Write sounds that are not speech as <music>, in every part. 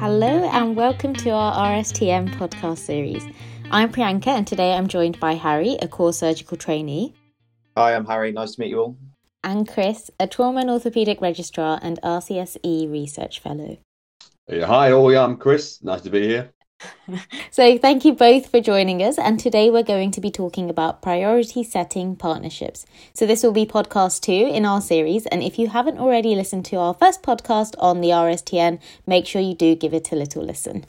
Hello and welcome to our RSTN podcast series. I'm Priyanka and today I'm joined by Harry, a core surgical trainee. Hi, I'm Harry. Nice to meet you all. And Chris, a trauma and orthopaedic registrar and RCSE research fellow. Yeah, hi, all. Yeah, I'm Chris. Nice to be here. <laughs> so, thank you both for joining us. And today we're going to be talking about priority setting partnerships. So, this will be podcast two in our series. And if you haven't already listened to our first podcast on the RSTN, make sure you do give it a little listen.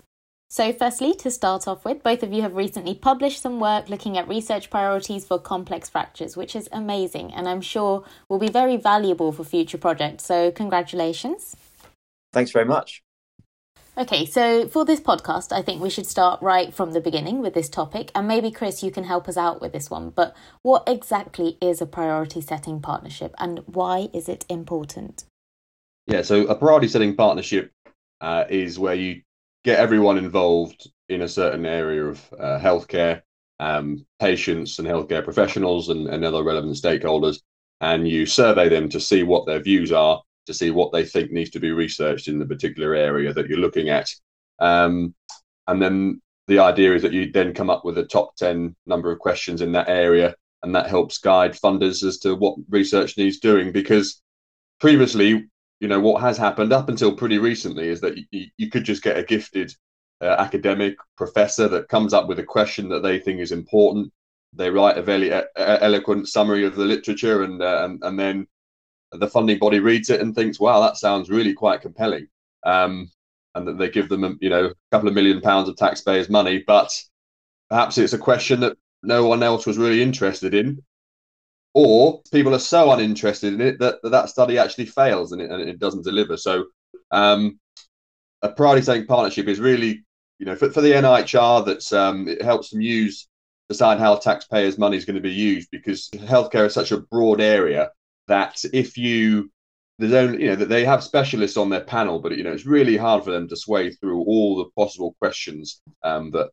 So, firstly, to start off with, both of you have recently published some work looking at research priorities for complex fractures, which is amazing and I'm sure will be very valuable for future projects. So, congratulations. Thanks very much. Okay, so for this podcast, I think we should start right from the beginning with this topic. And maybe, Chris, you can help us out with this one. But what exactly is a priority setting partnership and why is it important? Yeah, so a priority setting partnership uh, is where you get everyone involved in a certain area of uh, healthcare, um, patients and healthcare professionals and, and other relevant stakeholders, and you survey them to see what their views are to see what they think needs to be researched in the particular area that you're looking at. Um, and then the idea is that you then come up with a top 10 number of questions in that area, and that helps guide funders as to what research needs doing. Because previously, you know, what has happened up until pretty recently is that you, you could just get a gifted uh, academic professor that comes up with a question that they think is important. They write a very eloquent summary of the literature, and uh, and, and then the funding body reads it and thinks, "Wow, that sounds really quite compelling," um, and that they give them, you know, a couple of million pounds of taxpayers' money, but perhaps it's a question that no one else was really interested in, or people are so uninterested in it that that, that study actually fails and it, and it doesn't deliver. So, um, a priority setting partnership is really, you know, for, for the NIHR, that's um, it helps them use decide how taxpayers' money is going to be used because healthcare is such a broad area that if you there's only you know that they have specialists on their panel, but you know it's really hard for them to sway through all the possible questions um, that,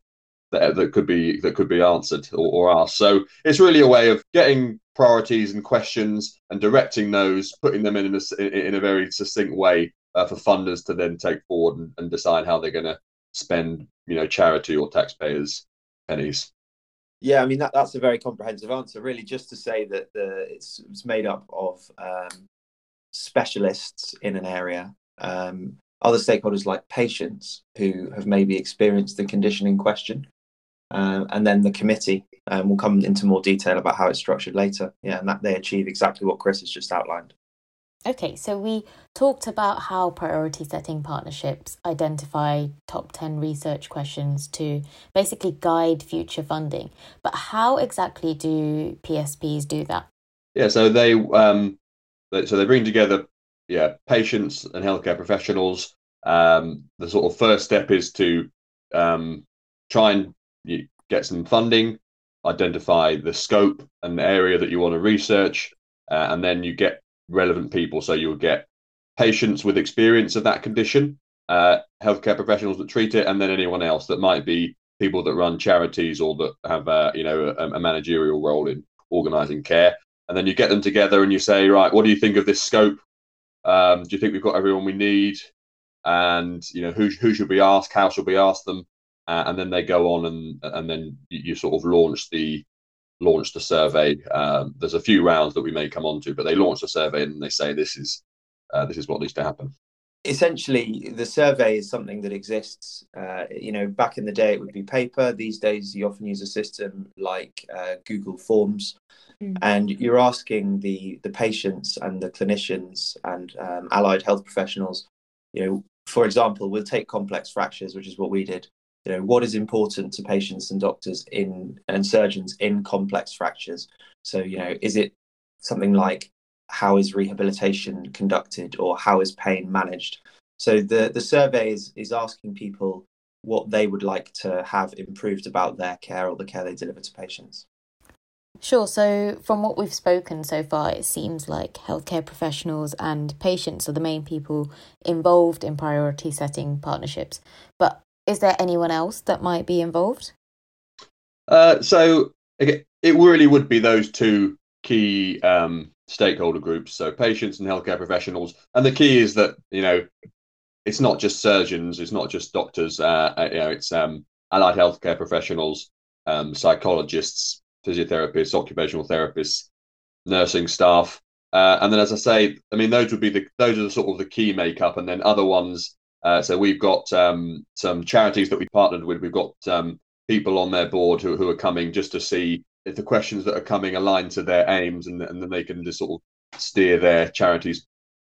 that that could be that could be answered or, or asked. So it's really a way of getting priorities and questions and directing those, putting them in a, in a very succinct way uh, for funders to then take forward and, and decide how they're going to spend you know charity or taxpayers pennies. Yeah, I mean that, that's a very comprehensive answer. Really, just to say that the it's, it's made up of um, specialists in an area, um, other stakeholders like patients who have maybe experienced the condition in question, uh, and then the committee. Um, we'll come into more detail about how it's structured later. Yeah, and that they achieve exactly what Chris has just outlined. Okay, so we talked about how priority setting partnerships identify top 10 research questions to basically guide future funding. But how exactly do PSPs do that? Yeah, so they um, so they bring together yeah patients and healthcare professionals. Um, the sort of first step is to um, try and get some funding, identify the scope and the area that you want to research, uh, and then you get relevant people. So you'll get patients with experience of that condition, uh, healthcare professionals that treat it, and then anyone else that might be people that run charities or that have a, you know a, a managerial role in organising care. And then you get them together and you say, right, what do you think of this scope? Um, do you think we've got everyone we need? And you know who who should we ask? How should we ask them? Uh, and then they go on and and then you, you sort of launch the launched a survey. Um, there's a few rounds that we may come on to, but they launched a survey and they say this is uh, this is what needs to happen. Essentially, the survey is something that exists. Uh, you know, back in the day, it would be paper. These days, you often use a system like uh, Google Forms, mm. and you're asking the the patients and the clinicians and um, allied health professionals. You know, for example, we'll take complex fractures, which is what we did you know what is important to patients and doctors in and surgeons in complex fractures so you know is it something like how is rehabilitation conducted or how is pain managed so the the survey is, is asking people what they would like to have improved about their care or the care they deliver to patients Sure. So, from what we've spoken so far, it seems like healthcare professionals and patients are the main people involved in priority setting partnerships. But is there anyone else that might be involved? Uh, so it really would be those two key um, stakeholder groups, so patients and healthcare professionals. And the key is that you know it's not just surgeons, it's not just doctors. Uh, uh, you know, it's um, allied healthcare professionals, um, psychologists, physiotherapists, occupational therapists, nursing staff, uh, and then, as I say, I mean, those would be the those are the sort of the key makeup, and then other ones. Uh, so we've got um, some charities that we partnered with. We've got um, people on their board who, who are coming just to see if the questions that are coming align to their aims, and, and then they can just sort of steer their charities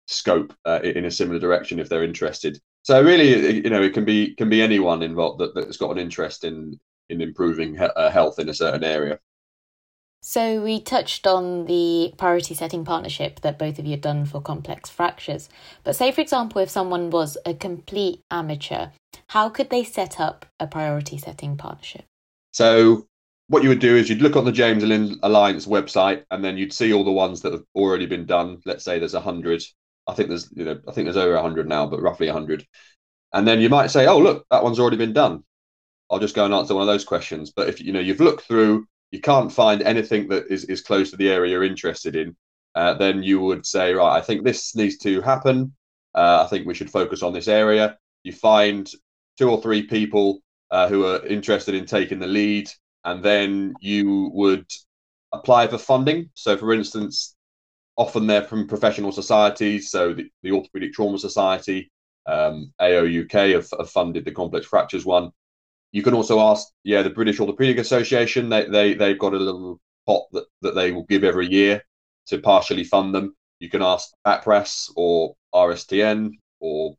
scope uh, in a similar direction if they're interested. So really, you know, it can be can be anyone involved that, that's got an interest in in improving he- uh, health in a certain area. So we touched on the priority setting partnership that both of you had done for complex fractures. But say, for example, if someone was a complete amateur, how could they set up a priority setting partnership? So what you would do is you'd look on the James Lind Alliance website, and then you'd see all the ones that have already been done. Let's say there's a hundred. I think there's you know I think there's over a hundred now, but roughly a hundred. And then you might say, oh look, that one's already been done. I'll just go and answer one of those questions. But if you know you've looked through you can't find anything that is, is close to the area you're interested in, uh, then you would say, right, I think this needs to happen. Uh, I think we should focus on this area. You find two or three people uh, who are interested in taking the lead, and then you would apply for funding. So, for instance, often they're from professional societies. So, the, the Orthopedic Trauma Society, um, AOUK have, have funded the complex fractures one. You can also ask, yeah, the British Orthopedic Association. They they they've got a little pot that, that they will give every year to partially fund them. You can ask BACPRAS or RSTN or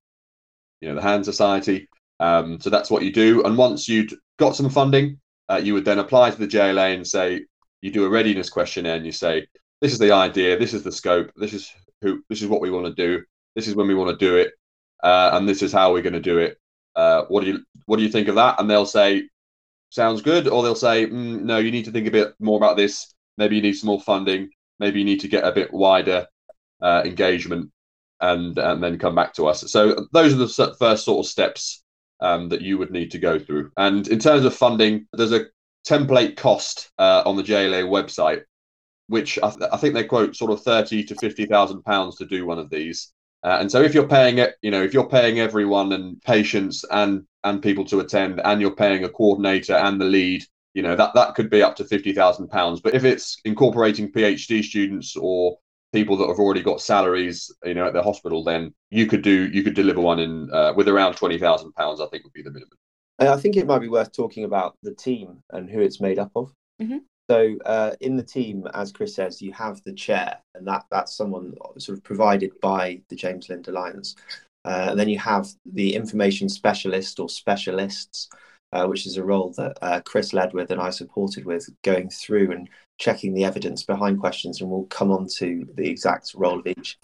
you know the Hand Society. Um, so that's what you do. And once you'd got some funding, uh, you would then apply to the JLA and say you do a readiness questionnaire and you say this is the idea, this is the scope, this is who, this is what we want to do, this is when we want to do it, uh, and this is how we're going to do it. Uh, what do you what do you think of that? And they'll say, sounds good, or they'll say, mm, no, you need to think a bit more about this. Maybe you need some more funding. Maybe you need to get a bit wider uh, engagement, and and then come back to us. So those are the first sort of steps um, that you would need to go through. And in terms of funding, there's a template cost uh, on the JLA website, which I, th- I, think they quote sort of thirty to fifty thousand pounds to do one of these. Uh, and so if you're paying it, you know, if you're paying everyone and patients and and people to attend, and you're paying a coordinator and the lead, you know, that that could be up to fifty thousand pounds. But if it's incorporating PhD students or people that have already got salaries, you know, at the hospital, then you could do you could deliver one in uh, with around twenty thousand pounds. I think would be the minimum. I think it might be worth talking about the team and who it's made up of. Mm-hmm. So uh, in the team, as Chris says, you have the chair, and that that's someone sort of provided by the James Lind Alliance. Uh, and then you have the information specialist or specialists, uh, which is a role that uh, Chris led with and I supported with, going through and checking the evidence behind questions, and we'll come on to the exact role of each.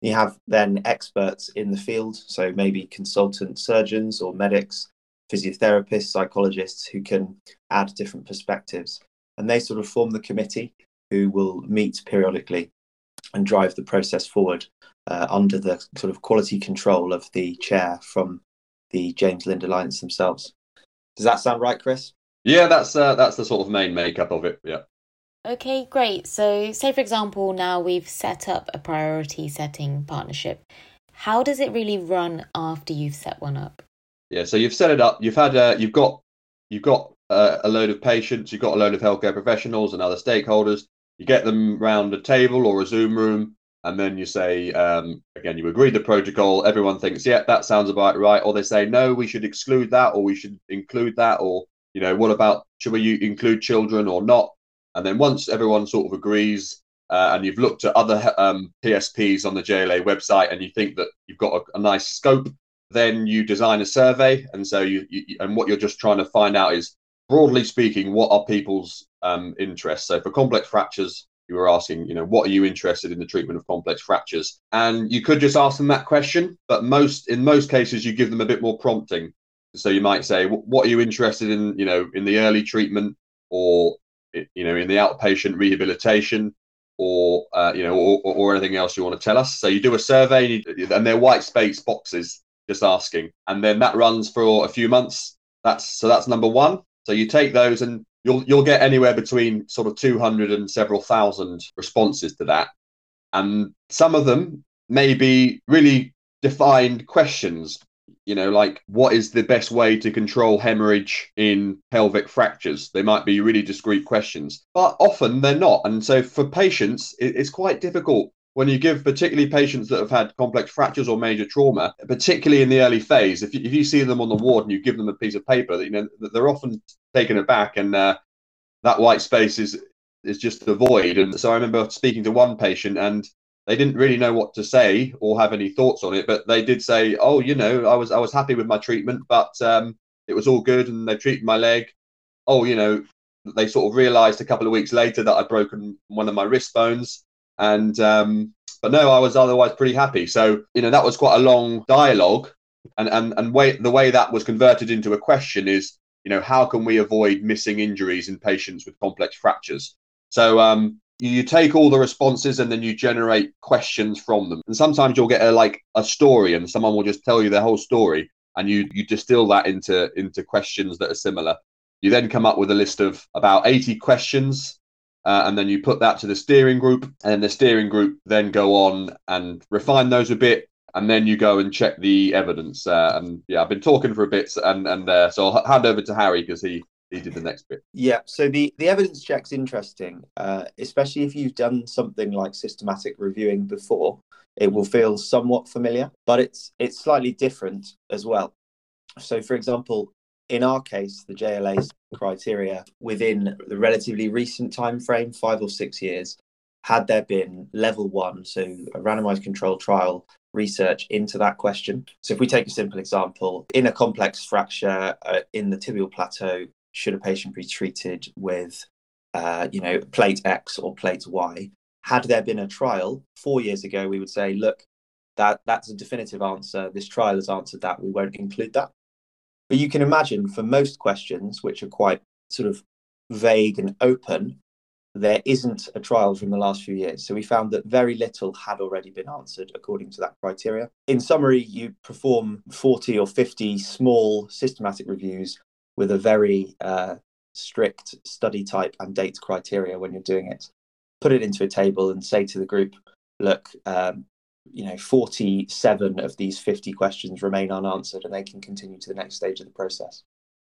You have then experts in the field, so maybe consultant surgeons or medics, physiotherapists, psychologists who can add different perspectives and they sort of form the committee who will meet periodically and drive the process forward uh, under the sort of quality control of the chair from the James Lind Alliance themselves. Does that sound right, Chris? Yeah, that's uh, that's the sort of main makeup of it. Yeah. Okay, great. So, say for example, now we've set up a priority setting partnership. How does it really run after you've set one up? Yeah, so you've set it up. You've had uh, you've got you've got uh, a load of patients, you've got a load of healthcare professionals and other stakeholders. You get them round a table or a Zoom room, and then you say, um, again, you agree the protocol. Everyone thinks, yeah, that sounds about right. Or they say, no, we should exclude that, or we should include that, or you know, what about should we include children or not? And then once everyone sort of agrees, uh, and you've looked at other um, PSPs on the JLA website, and you think that you've got a, a nice scope, then you design a survey. And so you, you, and what you're just trying to find out is broadly speaking, what are people's um, interests? So for complex fractures, you were asking, you know, what are you interested in the treatment of complex fractures? And you could just ask them that question, but most in most cases, you give them a bit more prompting. So you might say, what are you interested in, you know, in the early treatment or, you know, in the outpatient rehabilitation or, uh, you know, or, or anything else you want to tell us. So you do a survey and they're white space boxes just asking. And then that runs for a few months. That's so that's number one. So you take those and you'll you'll get anywhere between sort of 200 and several thousand responses to that. And some of them may be really defined questions you know, like what is the best way to control hemorrhage in pelvic fractures? They might be really discrete questions, but often they're not. And so for patients, it's quite difficult when you give particularly patients that have had complex fractures or major trauma, particularly in the early phase, if you, if you see them on the ward and you give them a piece of paper, you know, they're often taken aback and uh, that white space is is just a void. And so I remember speaking to one patient and they didn't really know what to say or have any thoughts on it, but they did say, "Oh, you know, I was I was happy with my treatment, but um, it was all good, and they treated my leg. Oh, you know, they sort of realised a couple of weeks later that I'd broken one of my wrist bones, and um, but no, I was otherwise pretty happy. So you know, that was quite a long dialogue, and and and way the way that was converted into a question is, you know, how can we avoid missing injuries in patients with complex fractures? So um, you take all the responses and then you generate questions from them and sometimes you'll get a like a story and someone will just tell you their whole story and you you distill that into into questions that are similar you then come up with a list of about 80 questions uh, and then you put that to the steering group and the steering group then go on and refine those a bit and then you go and check the evidence uh, and yeah i've been talking for a bit and and uh, so i'll hand over to harry because he he did the next bit. Yeah, so the the evidence check's interesting, uh, especially if you've done something like systematic reviewing before. It will feel somewhat familiar, but it's it's slightly different as well. So, for example, in our case, the JLA's criteria within the relatively recent time frame, five or six years, had there been level one, so a randomized controlled trial research into that question. So, if we take a simple example, in a complex fracture uh, in the tibial plateau, should a patient be treated with, uh, you know, plate X or plate Y? Had there been a trial four years ago, we would say, look, that that's a definitive answer. This trial has answered that. We won't include that. But you can imagine for most questions, which are quite sort of vague and open, there isn't a trial from the last few years. So we found that very little had already been answered according to that criteria. In summary, you perform 40 or 50 small systematic reviews with a very uh, strict study type and date criteria when you're doing it. Put it into a table and say to the group, look, um, you know, 47 of these 50 questions remain unanswered and they can continue to the next stage of the process.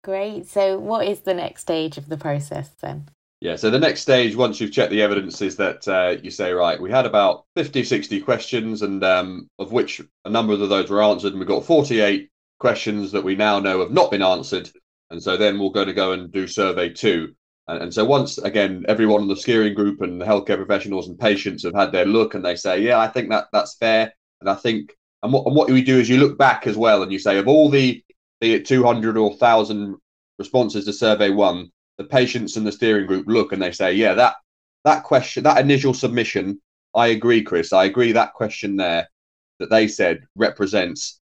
Great. So, what is the next stage of the process then? Yeah, so the next stage, once you've checked the evidence, is that uh, you say, right, we had about 50, 60 questions, and um, of which a number of those were answered, and we've got 48 questions that we now know have not been answered. And so then we're going to go and do survey two. And, and so once again, everyone in the steering group and the healthcare professionals and patients have had their look and they say, yeah, I think that that's fair. And I think, and what, and what we do is you look back as well and you say, of all the, the 200 or 1,000 responses to survey one, the patients and the steering group look and they say, yeah, that, that question, that initial submission, I agree, Chris. I agree that question there that they said represents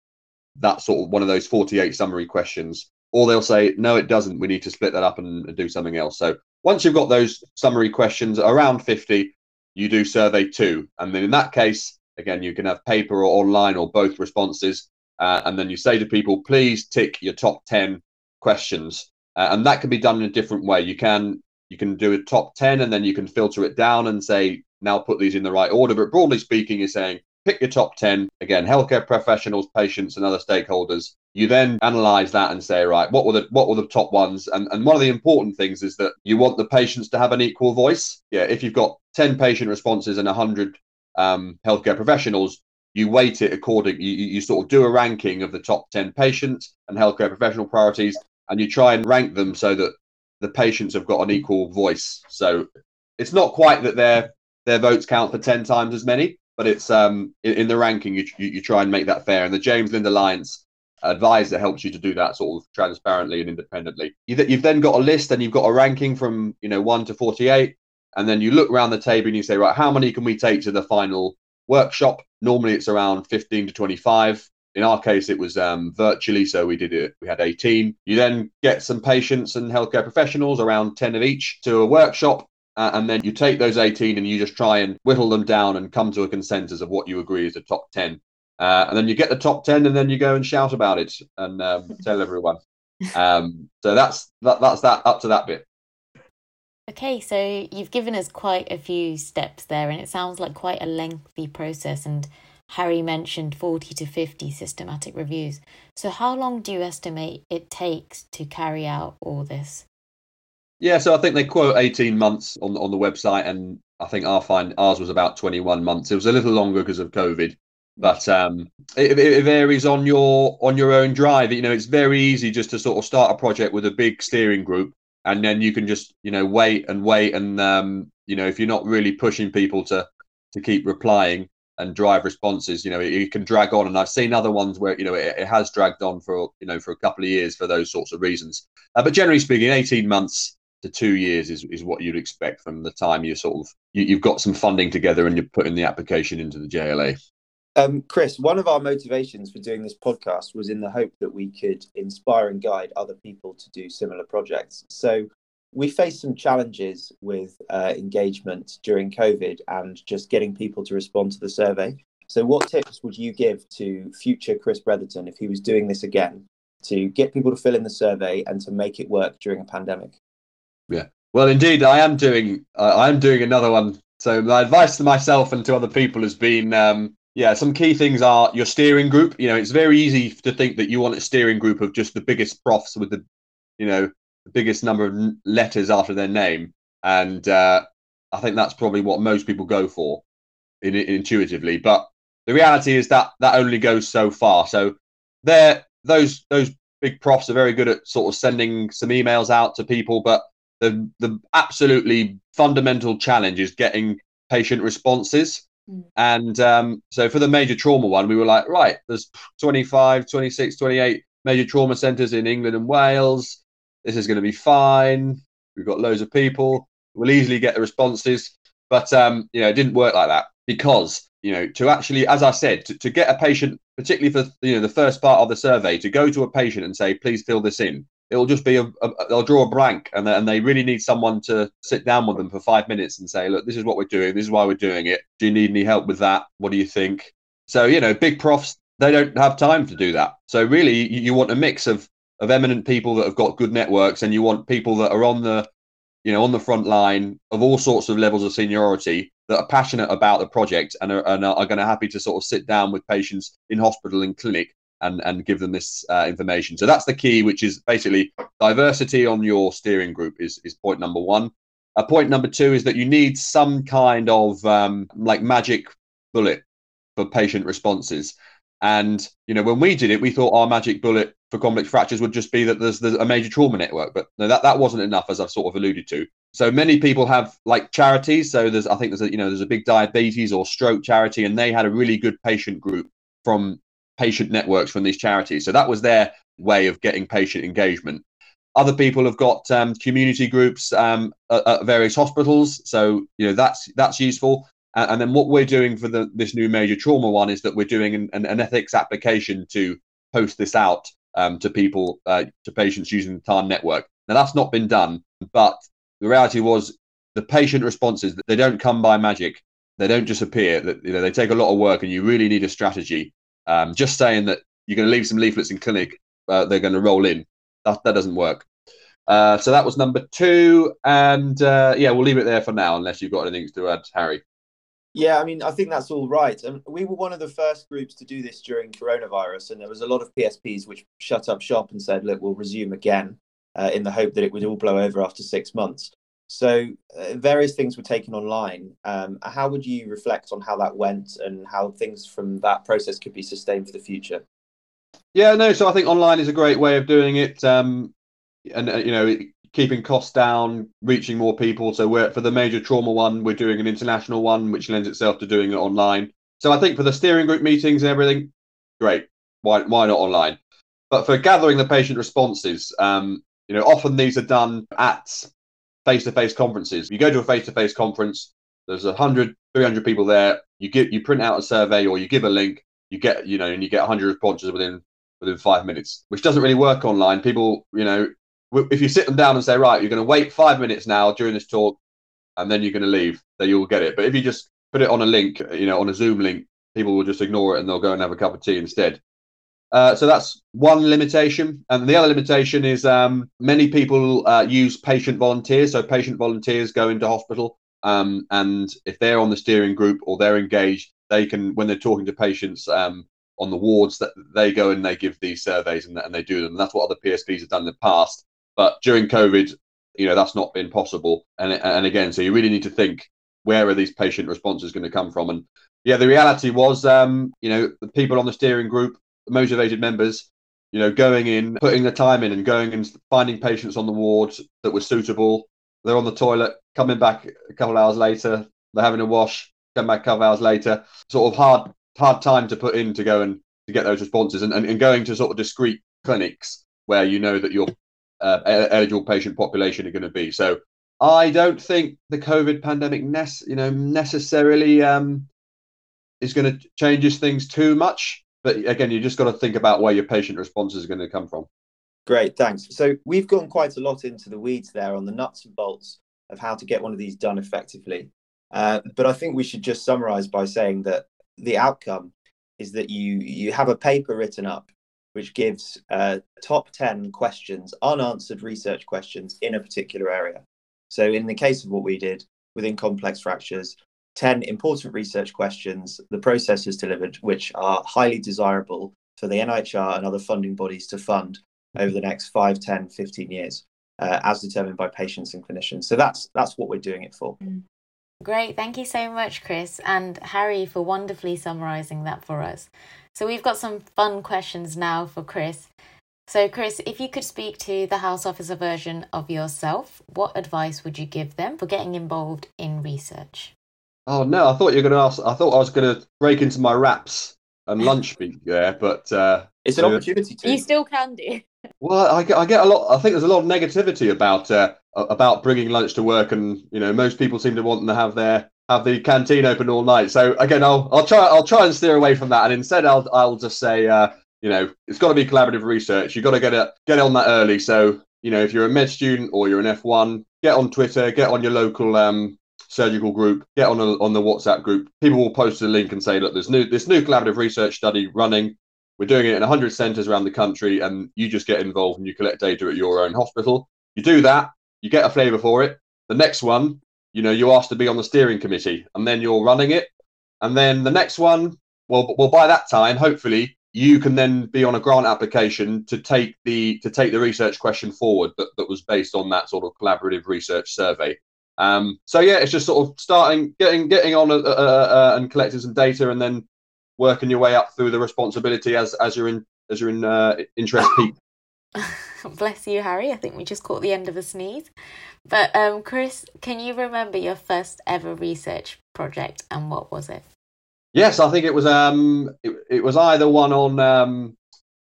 that sort of one of those 48 summary questions or they'll say, no, it doesn't. We need to split that up and, do something else. So once you've got those summary questions around 50, you do survey two. And then in that case, again, you can have paper or online or both responses. Uh, and then you say to people, please tick your top 10 questions. Uh, and that can be done in a different way. You can you can do a top 10 and then you can filter it down and say, now put these in the right order. But broadly speaking, you're saying pick your top 10 again healthcare professionals patients and other stakeholders. You then analyze that and say right what were the what were the top ones? And and one of the important things is that you want the patients to have an equal voice. Yeah if you've got 10 patient responses and 100 um, healthcare professionals you weight it according you, you sort of do a ranking of the top 10 patients and healthcare professional priorities and you try and rank them so that the patients have got an equal voice. So it's not quite that their their votes count for 10 times as many but it's um in, in the ranking you, you, you try and make that fair. And the james lind alliance advisor helps you to do that sort of transparently and independently. You, you've then got a list and you've got a ranking from you know 1 to 48 and then you look around the table and you say right how many can we take to the final workshop? Normally it's around 15 to 25 in our case it was um, virtually so we did it we had 18 you then get some patients and healthcare professionals around 10 of each to a workshop uh, and then you take those 18 and you just try and whittle them down and come to a consensus of what you agree is the top 10 uh, and then you get the top 10 and then you go and shout about it and um, <laughs> tell everyone um, so that's that, that's that up to that bit okay so you've given us quite a few steps there and it sounds like quite a lengthy process and Harry mentioned 40 to 50 systematic reviews. So, how long do you estimate it takes to carry out all this? Yeah, so I think they quote 18 months on on the website, and I think our find ours was about 21 months. It was a little longer because of COVID, but um, it, it, varies on your on your own drive. You know, it's very easy just to sort of start a project with a big steering group, and then you can just you know wait and wait, and um, you know if you're not really pushing people to to keep replying and drive responses, you know, it, it can drag on. And I've seen other ones where you know it, it, has dragged on for you know for a couple of years for those sorts of reasons. Uh, but generally speaking, 18 months to two years is, is what you'd expect from the time you sort of you, have got some funding together and you're putting the application into the JLA. Um, Chris, one of our motivations for doing this podcast was in the hope that we could inspire and guide other people to do similar projects. So we faced some challenges with uh, engagement during COVID and just getting people to respond to the survey. So, what tips would you give to future Chris Bretherton if he was doing this again to get people to fill in the survey and to make it work during a pandemic? Yeah, well, indeed, I am doing. Uh, I am doing another one. So, my advice to myself and to other people has been um, yeah, some key things are your steering group. You know, it's very easy to think that you want a steering group of just the biggest profs with the, you know, the biggest number of letters after their name, and uh, I think that's probably what most people go for, in, in, intuitively. But the reality is that that only goes so far. So there, those those big profs are very good at sort of sending some emails out to people, but the the absolutely fundamental challenge is getting patient responses Mm. And um, so for the major trauma one, we were like, right, there's 25, 26, 28 major trauma centres in England and Wales. This is going to be fine. We've got loads of people. We'll easily get the responses. But, um, you know, it didn't work like that because, you know, to actually, as I said, to, to get a patient, particularly for, you know, the first part of the survey, to go to a patient and say, please fill this in, it'll just be a, a, they'll draw a blank and, and they really need someone to sit down with them for five minutes and say look this is what we're doing. This is why we're doing it. Do you need any help with that? What do you think? So you know big profs they don't have time to do that. So really you, you want a mix of of eminent people that have got good networks and you want people that are on the you know on the front line of all sorts of levels of seniority that are passionate about the project and are, and are going to happy to sort of sit down with patients in hospital and clinic and and give them this uh, information. So that's the key, which is basically diversity on your steering group is is point number one. Uh, point number two is that you need some kind of um, like magic bullet for patient responses. And you know, when we did it, we thought our magic bullet for complex fractures would just be that there's, there's a major trauma network, but no, that that wasn't enough, as I've sort of alluded to. So many people have like charities. So there's, I think there's a, you know, there's a big diabetes or stroke charity, and they had a really good patient group from patient networks from these charities. So that was their way of getting patient engagement. Other people have got um, community groups um, at, at, various hospitals, so you know that's that's useful. And, and then what we're doing for the, this new major trauma one is that we're doing an, an, ethics application to post this out um, to people, uh, to patients using the TARN network. Now that's not been done, but the reality was the patient responses they don't come by magic. They don't just appear. That you know they take a lot of work, and you really need a strategy um, just saying that you're going to leave some leaflets in clinic, uh, they're going to roll in. That that doesn't work. Uh, so that was number two, and uh, yeah, we'll leave it there for now, unless you've got anything to add, Harry. Yeah, I mean, I think that's all right. And we were one of the first groups to do this during coronavirus, and there was a lot of PSPs which shut up shop and said, "Look, we'll resume again," uh, in the hope that it would all blow over after six months. So uh, various things were taken online. Um, how would you reflect on how that went and how things from that process could be sustained for the future? Yeah, no. So I think online is a great way of doing it, um, and uh, you know, keeping costs down, reaching more people. So we're for the major trauma one, we're doing an international one, which lends itself to doing it online. So I think for the steering group meetings and everything, great. Why why not online? But for gathering the patient responses, um, you know, often these are done at face-to-face conferences. You go to a face-to-face conference, there's 100, 300 people there. You get you print out a survey or you give a link, you get you know, and you get 100 responses within within five minutes, which doesn't really work online. People, you know, if you sit them down and say, right, you're going to wait five minutes now during this talk, and then you're going to leave, then you'll get it. But if you just put it on a link, you know, on a Zoom link, people will just ignore it and they'll go and have a cup of tea instead. Uh, so that's one limitation. And the other limitation is um, many people uh, use patient volunteers. So patient volunteers go into hospital, um, and if they're on the steering group or they're engaged, they can when they're talking to patients um, on the wards that they go and they give these surveys and, and they do them. And that's what other PSPs have done in the past. But during COVID, you know, that's not been possible. And and again, so you really need to think where are these patient responses going to come from? And yeah, the reality was, um, you know, the people on the steering group, motivated members, you know, going in, putting the time in, and going and finding patients on the wards that were suitable. They're on the toilet, coming back a couple hours later. They're having a wash, come back a couple hours later. Sort of hard hard time to put in to go and to get those responses and, and, and going to sort of discrete clinics where you know that your uh, eligible patient population are going to be. So I don't think the COVID pandemic, nece- you know, necessarily um, is going to changes things too much. But again, you just got to think about where your patient responses are going to come from. Great, thanks. So we've gone quite a lot into the weeds there on the nuts and bolts of how to get one of these done effectively. Uh, but I think we should just summarize by saying that the outcome is that you you have a paper written up which gives uh, top 10 questions unanswered research questions in a particular area so in the case of what we did within complex fractures 10 important research questions the process has delivered which are highly desirable for the NIHR and other funding bodies to fund over the next 5 10 15 years uh, as determined by patients and clinicians so that's that's what we're doing it for mm. Great. Thank you so much, Chris and Harry, for wonderfully summarizing that for us. So, we've got some fun questions now for Chris. So, Chris, if you could speak to the House Officer version of yourself, what advice would you give them for getting involved in research? Oh, no, I thought you were going to ask, I thought I was going to break into my raps and lunch speak there, but. Uh, it's an opportunity to. You still can do. Well, I get, I get a lot. I think there's a lot of negativity about uh, about bringing lunch to work, and you know, most people seem to want to have their have the canteen open all night. So again, I'll I'll try I'll try and steer away from that, and instead I'll I'll just say, uh, you know, it's got to be collaborative research. You've got to get it get on that early. So you know, if you're a med student or you're an F1, get on Twitter, get on your local um, surgical group, get on a, on the WhatsApp group. People will post a link and say, look, there's new this new collaborative research study running. We're doing it in 100 centres around the country, and you just get involved and you collect data at your own hospital. You do that, you get a flavour for it. The next one, you know, you ask to be on the steering committee, and then you're running it. And then the next one, well, well, by that time, hopefully, you can then be on a grant application to take the to take the research question forward that, that was based on that sort of collaborative research survey. Um, so yeah, it's just sort of starting, getting getting on uh, uh, uh, and collecting some data, and then working your way up through the responsibility as as you're in as you're in uh, interest peak. <laughs> <laughs> Bless you, Harry. I think we just caught the end of a sneeze. But um, Chris, can you remember your first ever research project and what was it? Yes, I think it was um it, it was either one on um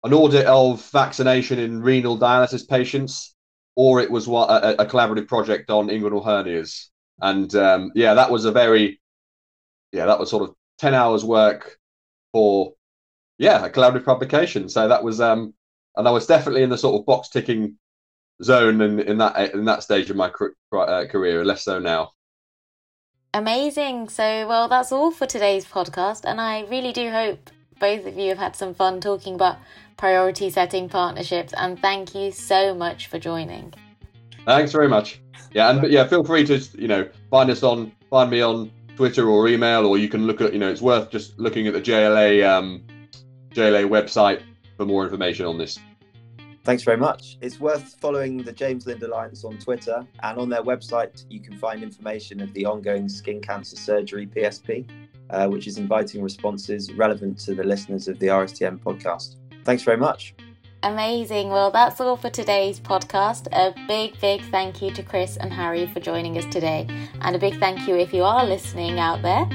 an audit of vaccination in renal dialysis patients, or it was what a, a collaborative project on inguinal hernias. And um, yeah, that was a very yeah that was sort of ten hours work for yeah a collaborative publication. So that was um, and I was definitely in the sort of box ticking zone in, in that in that stage of my uh, career. Less so now. Amazing. So well, that's all for today's podcast, and I really do hope both of you have had some fun talking about priority setting partnerships. And thank you so much for joining. Thanks very much. Yeah, and yeah, feel free to you know find us on find me on Twitter or email, or you can look at, you know, it's worth just looking at the JLA um, JLA website for more information on this. Thanks very much. It's worth following the James Lind Alliance on Twitter, and on their website, you can find information of the ongoing skin cancer surgery PSP, uh, which is inviting responses relevant to the listeners of the RSTN podcast. Thanks very much. Amazing. Well, that's all for today's podcast. A big, big thank you to Chris and Harry for joining us today. And a big thank you if you are listening out there.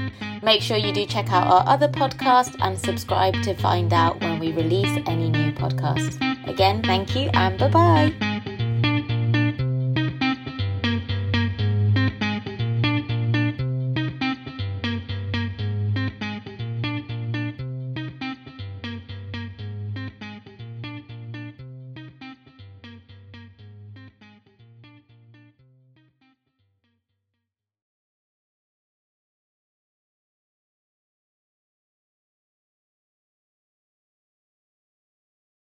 Make sure you do check out our other podcast and subscribe to find out when we release any new podcasts. Again, thank you and bye bye.